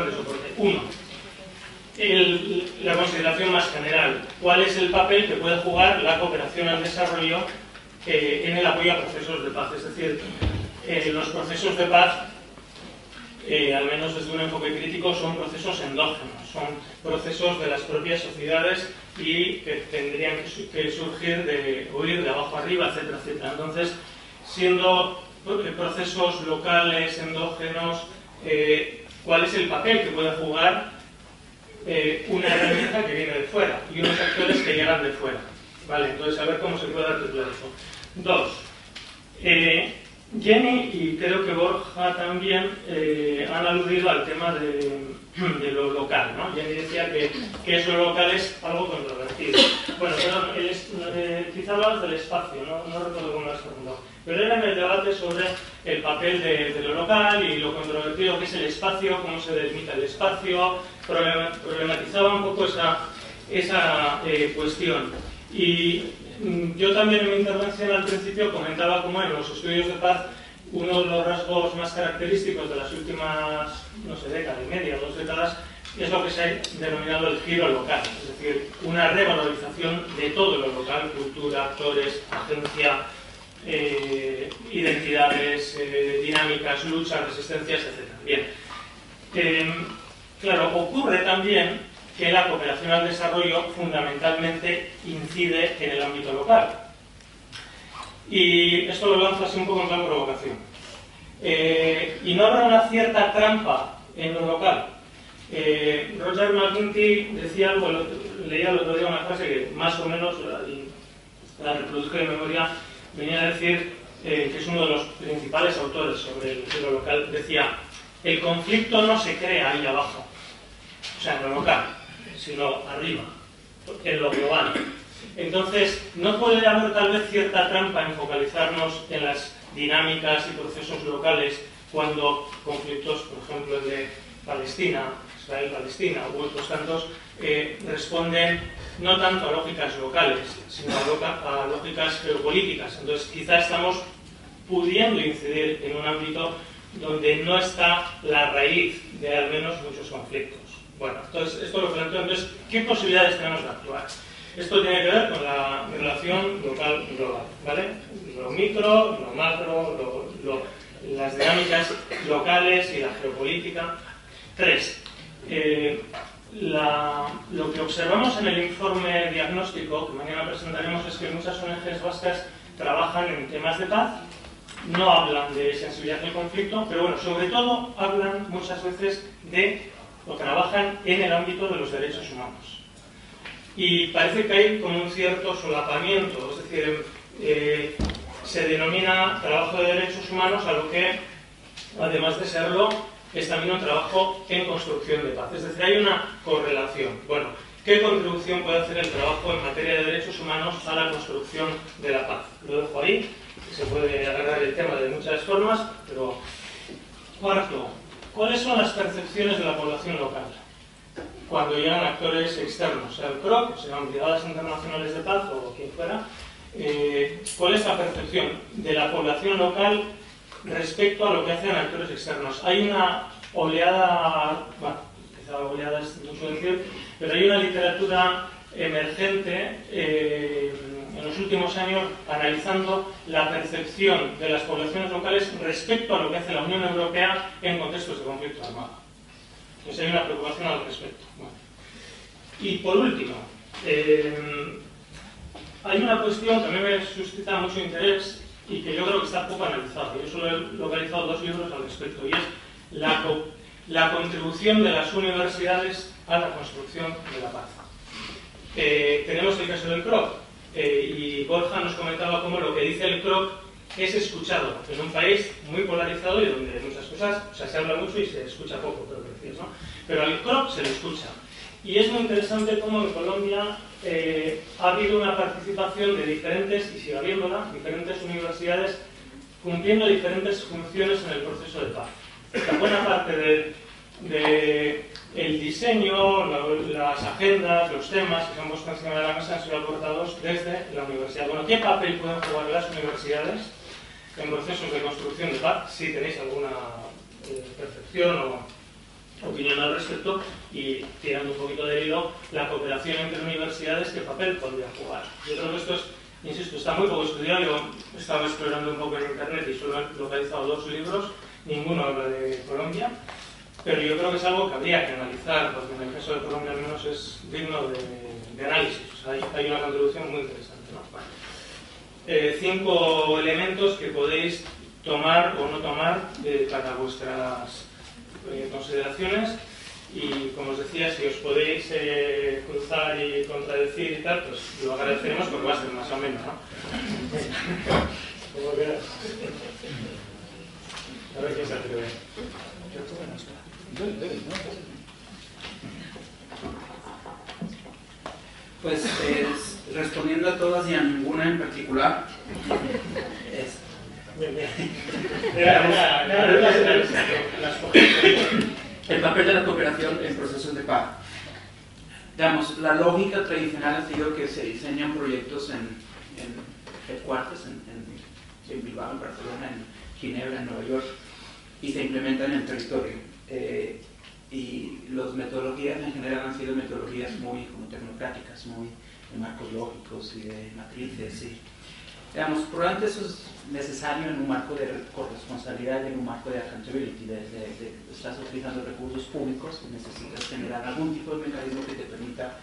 de soporte. Uno, la consideración más general. ¿Cuál es el papel que puede jugar la cooperación al desarrollo eh, en el apoyo a procesos de paz? Es decir, eh, los procesos de paz, eh, al menos desde un enfoque crítico, son procesos endógenos, son procesos de las propias sociedades y que tendrían que, surgir de huir de abajo arriba, etcétera, etcétera. Entonces, siendo procesos locales, endógenos, ¿cuál es el papel que puede jugar eh, una herramienta que viene de fuera y unos actores que llegan de fuera. Vale, entonces a ver cómo se puede articular eso. Dos, eh, Jenny y creo que Borja también eh, han aludido al tema de, lo local. ¿no? Jenny decía que, que eso local es algo controvertido. Bueno, perdón, eh, quizá hablabas del espacio, no, no recuerdo cómo lo has preguntado. Pero era en el debate sobre el papel de, lo local y lo controvertido que es el espacio, cómo se delimita el espacio, problematizaba un poco esa, esa eh, cuestión. Y mm, yo también en mi intervención al principio comentaba cómo en los estudios de paz uno de los rasgos más característicos de las últimas, no sé, década y media, dos décadas, es lo que se ha denominado el giro local, es decir, una revalorización de todo lo local, cultura, actores, agencia, eh, identidades, eh, dinámicas, luchas, resistencias, etc. Bien. Em, claro, ocurre también que la cooperación al desarrollo fundamentalmente incide en el ámbito local. Y esto lo lanzo así un poco en plan provocación. Eh, y no habrá una cierta trampa en lo local. Roger McGinty decía algo, leía el otro día una frase que más o menos la, la reproduzco de memoria, venía a decir eh, que es uno de los principales autores sobre el lo local, decía, el conflicto no se crea ahí abajo, o sea, en lo local, sino arriba, en lo global. Entonces, no puede haber tal vez cierta trampa en focalizarnos en las dinámicas y procesos locales cuando conflictos, por ejemplo, el de Palestina, Israel-Palestina u otros tantos, eh, responden no tanto a lógicas locales, sino a, lógicas geopolíticas. Entonces, quizá estamos pudiendo incidir en un ámbito donde no está la raíz de al menos muchos conflictos. Bueno, entonces, esto lo planteo. Entonces, ¿qué posibilidades tenemos de actuar? Esto tiene que ver con la relación local-global, ¿vale? Lo micro, lo macro, las dinámicas locales y la geopolítica. Tres, eh, lo que observamos en el informe diagnóstico que mañana presentaremos es que muchas ONGs vascas trabajan en temas de paz, no hablan de sensibilidad del conflicto, pero bueno, sobre todo hablan muchas veces de o trabajan en el ámbito de los derechos humanos. Y parece que hay como un cierto solapamiento, es decir, eh, se denomina trabajo de derechos humanos a lo que, además de serlo, es también un trabajo en construcción de paz. Es decir, hay una correlación. Bueno, ¿qué contribución puede hacer el trabajo en materia de derechos humanos a la construcción de la paz? Lo dejo ahí, se puede agarrar el tema de muchas formas, pero cuarto, ¿cuáles son las percepciones de la población local? Cuando llegan actores externos, sea el CROC, sean Brigadas Internacionales de Paz o quien fuera, eh, ¿cuál es la percepción de la población local respecto a lo que hacen actores externos. Hay una oleada, bueno, quizá oleada es mucho decir, pero hay una literatura emergente eh, en los últimos años analizando la percepción de las poblaciones locales respecto a lo que hace la Unión Europea en contextos de conflicto armado. Entonces hay una preocupación al respecto. Y por último, eh, hay una cuestión que a mí me suscita mucho interés y que yo creo que está poco analizado. Yo solo he localizado dos libros al respecto y es la, la contribución de las universidades a la construcción de la paz. Eh, tenemos el caso del CROC eh, y Borja nos comentaba cómo lo que dice el CROC es escuchado en un país muy polarizado y donde muchas cosas, o sea, se habla mucho y se escucha poco, creo que decir, ¿no? Pero al CROC se le escucha. Y es muy interesante cómo en Colombia eh, ha habido una participación de diferentes, y sigue habiéndola, diferentes universidades cumpliendo diferentes funciones en el proceso de paz. La buena parte del de, el diseño, las agendas, los temas que se han puesto encima de la mesa han sido aportados desde la universidad. Bueno, ¿qué papel pueden jugar las universidades en procesos de construcción de paz, si tenéis alguna eh, percepción o opinión al respecto y tirando un poquito de hilo, la cooperación entre universidades, ¿qué papel podría jugar? Yo creo que esto es, insisto, está muy poco estudiado. Yo estaba explorando un poco en internet y solo he localizado dos libros, ninguno habla de Colombia, pero yo creo que es algo que habría que analizar, porque en el caso de Colombia al menos es digno de, análisis. hay, una contribución muy interesante. Eh, cinco elementos que podéis tomar o no tomar eh, para vuestras eh, consideraciones y como os decía, si os podéis eh, cruzar y contradecir y tal, pues lo agradeceremos porque va a ser más o menos, ¿no? A ver quién se atreve. Pues respondiendo a todas y a ninguna en particular, es, el papel de la cooperación en procesos de paz. Digamos, la lógica tradicional ha sido que se diseñan proyectos en, en headquarters, en, en, Bilbao, en Barcelona, en Ginebra, en Nueva York, y se implementan en el territorio. Eh, y las metodologías en general han sido metodologías muy como tecnocráticas, muy de marcos lógicos y de matrices. Y, digamos, eso es necesario en un marco de corresponsabilidad y en un marco de accountability, estás utilizando recursos públicos necesitas generar algún tipo de mecanismo que te permita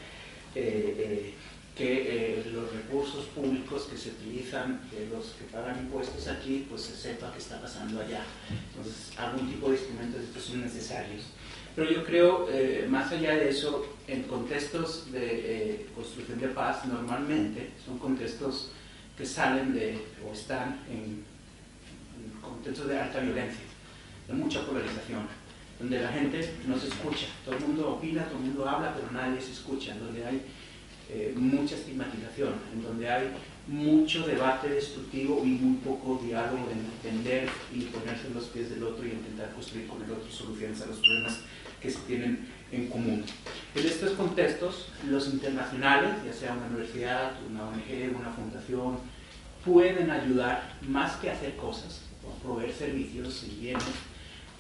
eh, eh, que eh, los recursos públicos que se utilizan, los que pagan impuestos aquí, pues se sepa qué está pasando allá. Entonces, algún tipo de instrumentos estos son necesarios. Pero yo creo, más allá de eso, en contextos de construcción de paz, normalmente son contextos que salen de o están en, contextos de alta violencia, de mucha polarización, donde la gente no se escucha, todo el mundo opina, todo el mundo habla, pero nadie se escucha, donde hay eh, mucha estigmatización, en donde hay mucho debate destructivo y muy poco diálogo de entender y ponerse en los pies del otro y intentar construir con el otro soluciones a los problemas que se tienen en común. En estos contextos, los internacionales, ya sea una universidad, una ONG, una fundación, pueden ayudar más que hacer cosas, o proveer servicios y bienes,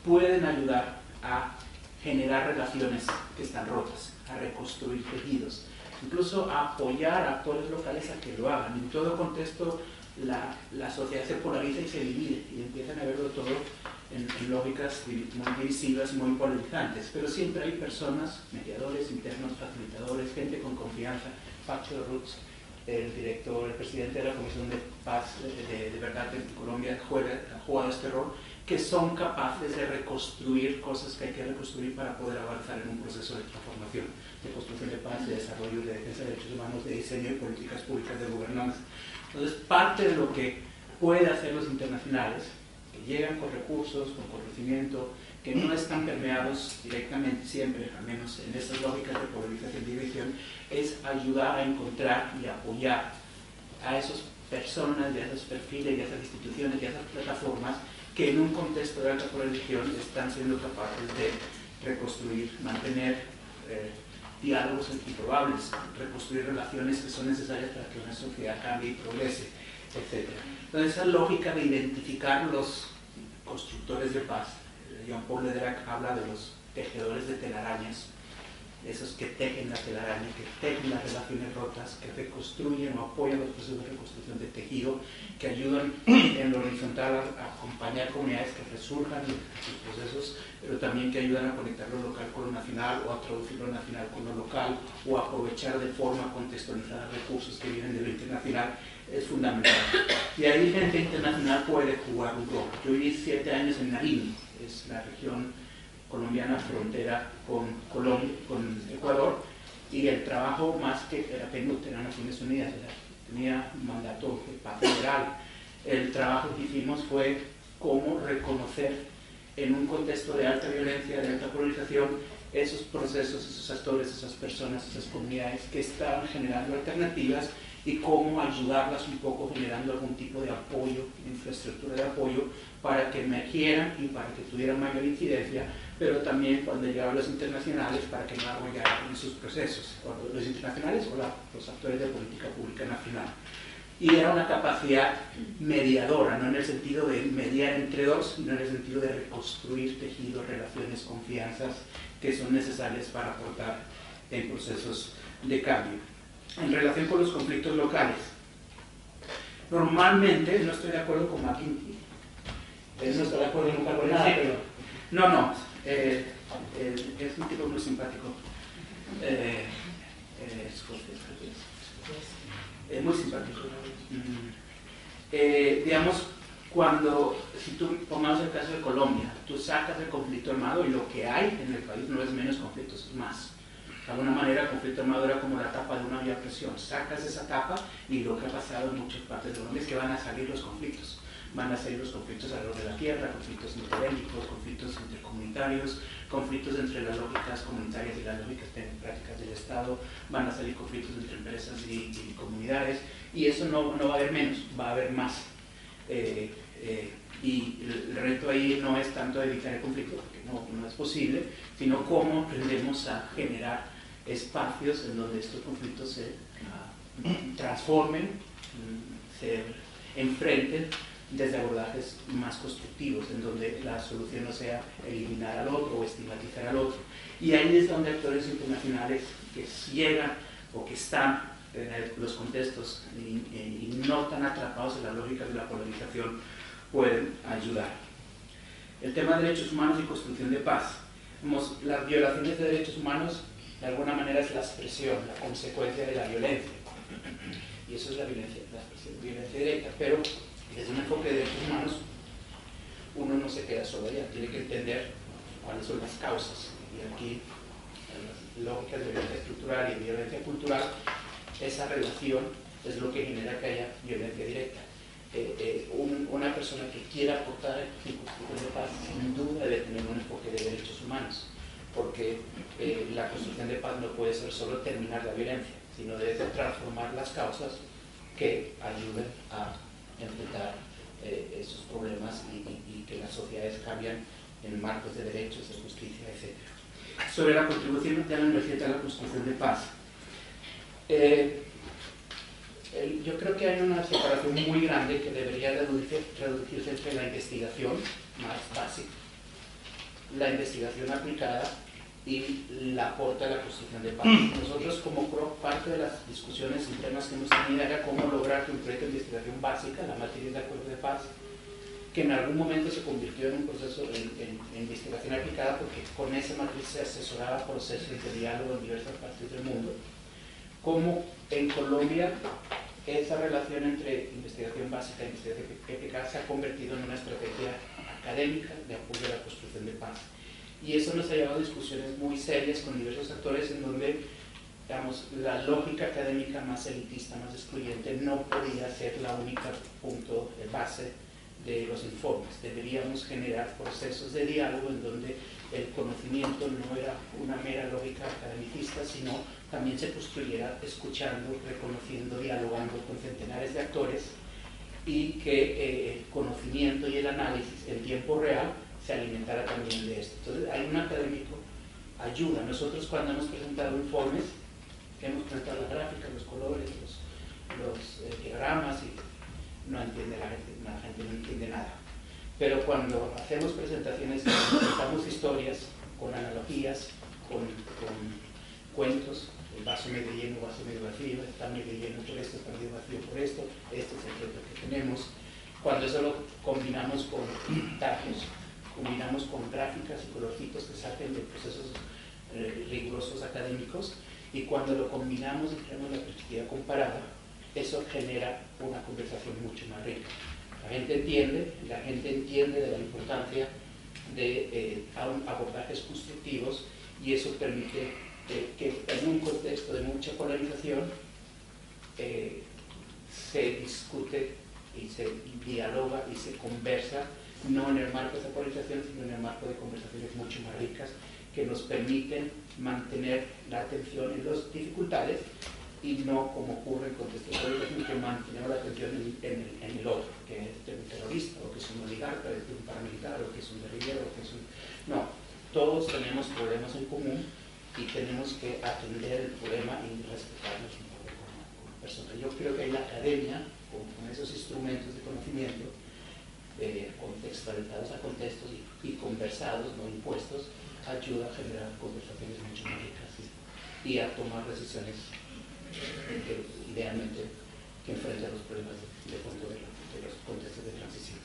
pueden ayudar a generar relaciones que están rotas, a reconstruir tejidos, incluso apoyar a actores locales a que lo hagan. En todo contexto, la, sociedad se polariza y se divide y empiezan a verlo todo en, lógicas muy divisivas, muy polarizantes, pero siempre hay personas, mediadores internos, facilitadores, gente con confianza, Pacho Roots, el director, el presidente de la Comisión de Paz de, Verdad en Colombia juega, jugado este rol, que son capaces de reconstruir cosas que hay que reconstruir para poder avanzar en un proceso de transformación, de construcción de paz, de desarrollo, de defensa de derechos humanos, de diseño de políticas públicas de gobernanza. Entonces, parte de lo que puede hacer los internacionales llegan con recursos, con conocimiento, que no están permeados directamente siempre, al menos en estas lógicas de polarización y división, es ayudar a encontrar y apoyar a esas personas, y a esos perfiles, y a esas instituciones, y a esas plataformas que en un contexto de alta polarización están siendo capaces de reconstruir, mantener eh, diálogos improbables, reconstruir relaciones que son necesarias para que una sociedad cambie y progrese, etc. Entonces esa lógica de identificar los constructores de paz, Jean-Paul Lederac habla de los tejedores de telarañas, esos que tejen la telaraña, que tejen las relaciones rotas, que reconstruyen o apoyan los procesos de reconstrucción de tejido, que ayudan en lo horizontal a, acompañar comunidades que resurjan sus procesos, pero también que ayudan a conectar lo local con lo nacional o a traducir lo nacional con lo local o a aprovechar de forma contextualizada recursos que vienen de lo internacional es fundamental. Y ahí gente internacional puede jugar un rol. Yo viví siete años en Nariño, es la región colombiana frontera con, Colombia, con Ecuador, y el trabajo más que era PNUD, era Naciones Unidas, tenía un mandato federal. El trabajo que hicimos fue cómo reconocer en un contexto de alta violencia, de alta polarización, esos procesos, esos actores, esas personas, esas comunidades que estaban generando alternativas y cómo ayudarlas un poco generando algún tipo de apoyo, infraestructura de apoyo para que emergieran y para que tuvieran mayor incidencia, pero también cuando llegaban los internacionales para que no arrollaran en sus procesos, los internacionales o los actores de política pública nacional. y era una capacidad mediadora, no en el sentido de mediar entre dos, sino en el sentido de reconstruir tejidos, relaciones, confianzas que son necesarias para aportar en procesos de cambio. En relación con los conflictos locales, normalmente, no estoy de acuerdo con McKinsey, no está de acuerdo nunca con nada, pero... No, no, eh, eh, es un tipo muy simpático. Eh, es, es muy simpático. Mm. digamos, cuando, si tú pongamos el caso de Colombia, tú sacas el conflicto armado y lo que hay en el país no es menos conflictos, es más. De alguna manera el conflicto armado era como la tapa de una vía presión. Sacas esa tapa y lo que ha pasado en muchas partes de Colombia es que van a salir los conflictos. Van a salir los conflictos alrededor de la tierra, conflictos interétnicos, conflictos intercomunitarios, conflictos entre las lógicas comunitarias y las lógicas prácticas del Estado, van a salir conflictos entre empresas y, comunidades, y eso no, no, va a haber menos, va a haber más. Eh, eh, y el reto ahí no es tanto evitar el conflicto, porque no, no es posible, sino cómo aprendemos a generar espacios en donde estos conflictos se uh, transformen, mm, se enfrenten desde abordajes más constructivos, en donde la solución no sea eliminar al otro o estigmatizar al otro. Y ahí es donde actores internacionales que llegan o que están en los contextos y, y, no tan atrapados en las lógicas de la polarización pueden ayudar. El tema de derechos humanos y construcción de paz. Las violaciones de derechos humanos de alguna manera es la expresión, la consecuencia de la violencia. Y eso es la violencia, la violencia directa. Pero desde un enfoque de derechos humanos, uno no se queda solo allá, tiene que entender cuáles son las causas. Y aquí, en las lógicas de violencia estructural y de violencia cultural, esa relación es lo que genera que haya violencia directa. Eh, eh, una persona que quiera aportar en construcción de paz, sin duda debe tener un enfoque de derechos humanos, porque eh, la construcción de paz no puede ser solo terminar la violencia, sino debe transformar las causas que ayuden a enfrentar esos problemas y, que las sociedades cambian en marcos de derechos, de justicia, etc. Sobre la contribución de la universidad a la construcción de paz yo creo que hay una separación muy grande que debería reducirse entre la investigación más básica, la investigación aplicada y la aporte a la construcción de paz. Mm. Nosotros como parte de las discusiones internas que hemos tenido era cómo lograr que un proyecto de investigación básica, la materia de acuerdo de paz, que en algún momento se convirtió en un proceso de, investigación aplicada porque con esa matriz se asesoraba procesos de diálogo en diversas partes del mundo, como en Colombia esa relación entre investigación básica e investigación eficaz se ha convertido en una estrategia académica de apoyo a la construcción de paz. Y eso nos ha llevado a discusiones muy serias con diversos actores en donde digamos, la lógica académica más elitista, más excluyente, no podía ser la única punto de base de los informes. Deberíamos generar procesos de diálogo en donde el conocimiento no era una mera lógica academicista, sino también se construyera escuchando, reconociendo, dialogando con centenares de actores y que eh, el conocimiento y el análisis en tiempo real se alimentara también de esto. Entonces, hay un académico, ayuda. Nosotros cuando hemos presentado informes, hemos presentado las gráficas, los colores, los, eh, diagramas, y no entiende la gente, la gente no entiende nada. Pero cuando hacemos presentaciones, presentamos historias con analogías, con, cuentos, el vaso medio lleno, vaso medio vacío, está medio lleno por esto, está medio vacío por esto, este es el reto que tenemos. Cuando eso lo combinamos con datos, combinamos con gráficas y colorcitos que salen de procesos eh, rigurosos académicos, y cuando lo combinamos y tenemos la perspectiva comparada, eso genera una conversación mucho más rica. La gente entiende, la gente entiende de la importancia de eh, abordajes constructivos y eso permite eh, que en un contexto de mucha polarización eh, se discute y se dialoga y se conversa, no en el marco de esa polarización, sino en el marco de conversaciones mucho más ricas que nos permiten mantener la atención en las dificultades y no como ocurre en contextos de que mantenemos la atención en, el, otro, que es un terrorista, o que es un oligarca, o que es un paramilitar, o que es un guerrillero, o que es un... No, todos tenemos problemas en común y tenemos que atender el problema y respetarnos como, como personas. Yo creo que ahí la academia, o esos instrumentos de conocimiento eh, contextualizados a contextos y, conversados, no impuestos, ayuda a generar conversaciones mucho más ricas y, a tomar decisiones que, idealmente que enfrenten los problemas de, fondo de, los contextos de transición.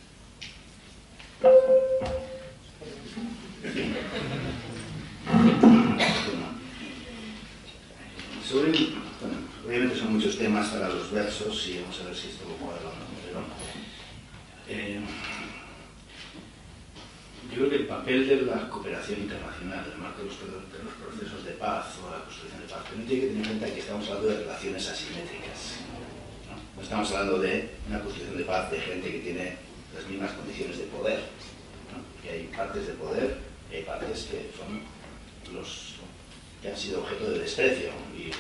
obviamente son muchos temas para los versos y vamos a ver si esto lo cuadra o no. Eh, yo creo que el papel de la cooperación internacional, el marco de los, procesos de paz o la construcción de paz, no tiene que tener en cuenta que estamos hablando de relaciones asimétricas. ¿no? estamos hablando de una construcción de paz de gente que tiene las mismas condiciones de poder. Que hay partes de poder y hay partes que son los que han sido objeto de desprecio. Y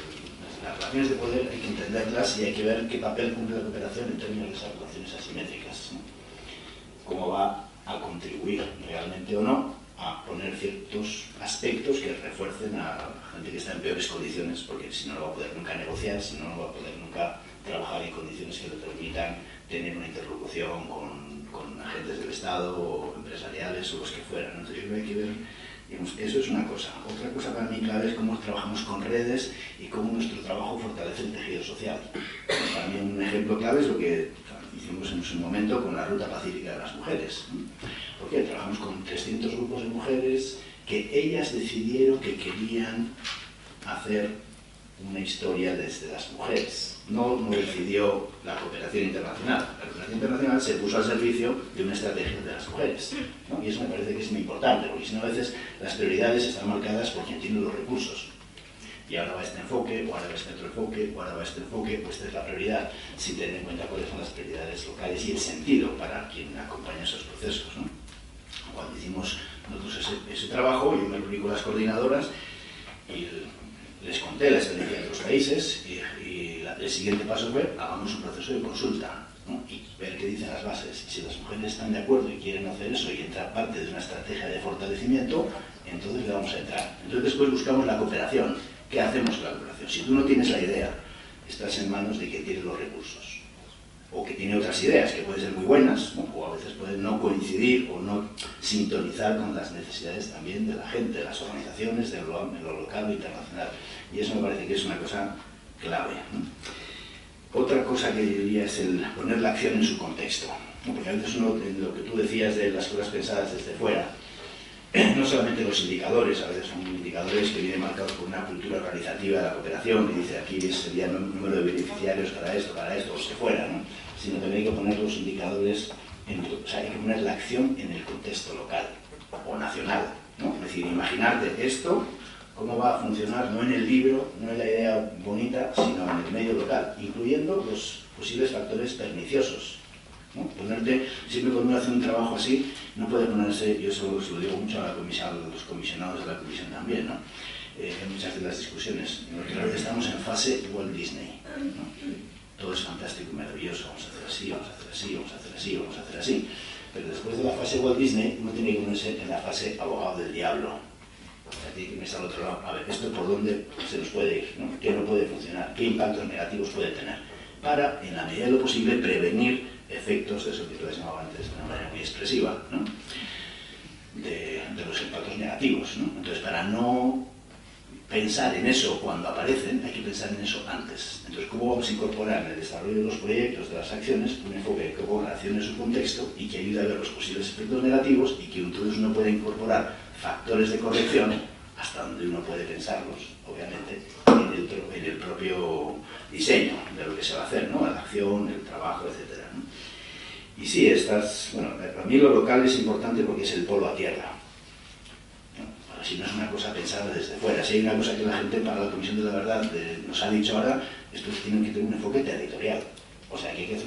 las relaciones de poder hay que entenderlas y hay que ver qué papel cumple la cooperación en términos de esas relaciones asimétricas. Cómo va a contribuir realmente o no a poner ciertos aspectos que refuercen a la gente que está en peores condiciones, porque si no, no va a poder nunca negociar, si no, no va a poder nunca trabajar en condiciones que le permitan tener una interlocución con, con agentes del Estado o empresariales o los que fueran. Entonces, yo creo que hay que ver eso es una cosa. Otra cosa para mí clave es cómo trabajamos con redes y cómo nuestro trabajo fortalece el tejido social. También un ejemplo clave es lo que hicimos en su momento con la Ruta Pacífica de las Mujeres. Porque trabajamos con 300 grupos de mujeres que ellas decidieron que querían hacer una historia desde las mujeres no, no decidió la cooperación internacional. La cooperación internacional se puso al servicio de una estrategia de las mujeres. Y eso me parece que es muy importante, porque si no a veces las prioridades están marcadas por quien tiene los recursos. Y ahora va este enfoque, o ahora va este otro enfoque, o ahora va este enfoque, pues esta es la prioridad, sin tener en cuenta cuáles son las prioridades locales y el sentido para quien acompaña esos procesos. Cuando hicimos nosotros ese, trabajo, yo me reuní con las coordinadoras y les conté la experiencia de otros países y el siguiente paso fue, hagamos un proceso de consulta y ver qué dicen las bases. Y si las mujeres están de acuerdo y quieren hacer eso y entrar parte de una estrategia de fortalecimiento, entonces le vamos a entrar. Entonces después buscamos la cooperación. ¿Qué hacemos con la cooperación? Si tú no tienes la idea, estás en manos de quien tiene los recursos. O que tiene otras ideas que pueden ser muy buenas, o a veces pueden no coincidir o no sintonizar con las necesidades también de la gente, de las organizaciones, de lo, local o internacional. Y eso me parece que es una cosa clave. Otra cosa que diría es el poner la acción en su contexto. Porque a veces uno, lo que tú decías de las cosas pensadas desde fuera, no solamente los indicadores, a veces son indicadores que vienen marcados por una cultura organizativa de la cooperación, que dice aquí sería el número de beneficiarios para esto, para esto, o que fuera, sino también hay que poner los indicadores, en, o sea, hay que poner la acción en el contexto local o nacional. ¿no? Es decir, imaginarte esto cómo va a funcionar, no en el libro, no en la idea bonita, sino en el medio local, incluyendo los posibles factores perniciosos. Ponerte, siempre cuando uno hace un trabajo así, no puede ponerse, yo eso se lo digo mucho a, los comisionados de la comisión también, ¿no? Eh, en muchas de las discusiones, estamos en fase Walt Disney. Todo es fantástico y maravilloso, vamos a hacer así, vamos a hacer así, vamos a hacer así, vamos a hacer así. Pero después de la fase Walt Disney, uno tiene que ponerse en la fase abogado del diablo tiene que al otro lado. A ver, esto por dónde se nos puede ir, ¿no? ¿Qué no puede funcionar? ¿Qué impactos negativos puede tener? Para, en la medida de lo posible, prevenir efectos de eso que has llamado antes de una manera muy expresiva, de, los impactos negativos. Entonces, para no pensar en eso cuando aparecen, hay que pensar en eso antes. Entonces, ¿cómo vamos a incorporar en el desarrollo de los proyectos, de las acciones, un enfoque que ponga la en su contexto y que ayude a ver los posibles efectos negativos y que entonces uno pueda incorporar factores de corrección hasta donde uno puede pensarlos, obviamente, en el, propio diseño de lo que se va a hacer, ¿no? la acción, el trabajo, etc. Y sí, estas, bueno, para mí lo local es importante porque es el polo a tierra. si no es una cosa pensada desde fuera, si hay una cosa que la gente para la Comisión de la Verdad nos ha dicho ahora, esto tiene que tener un enfoque territorial. O sea, que hay que hacer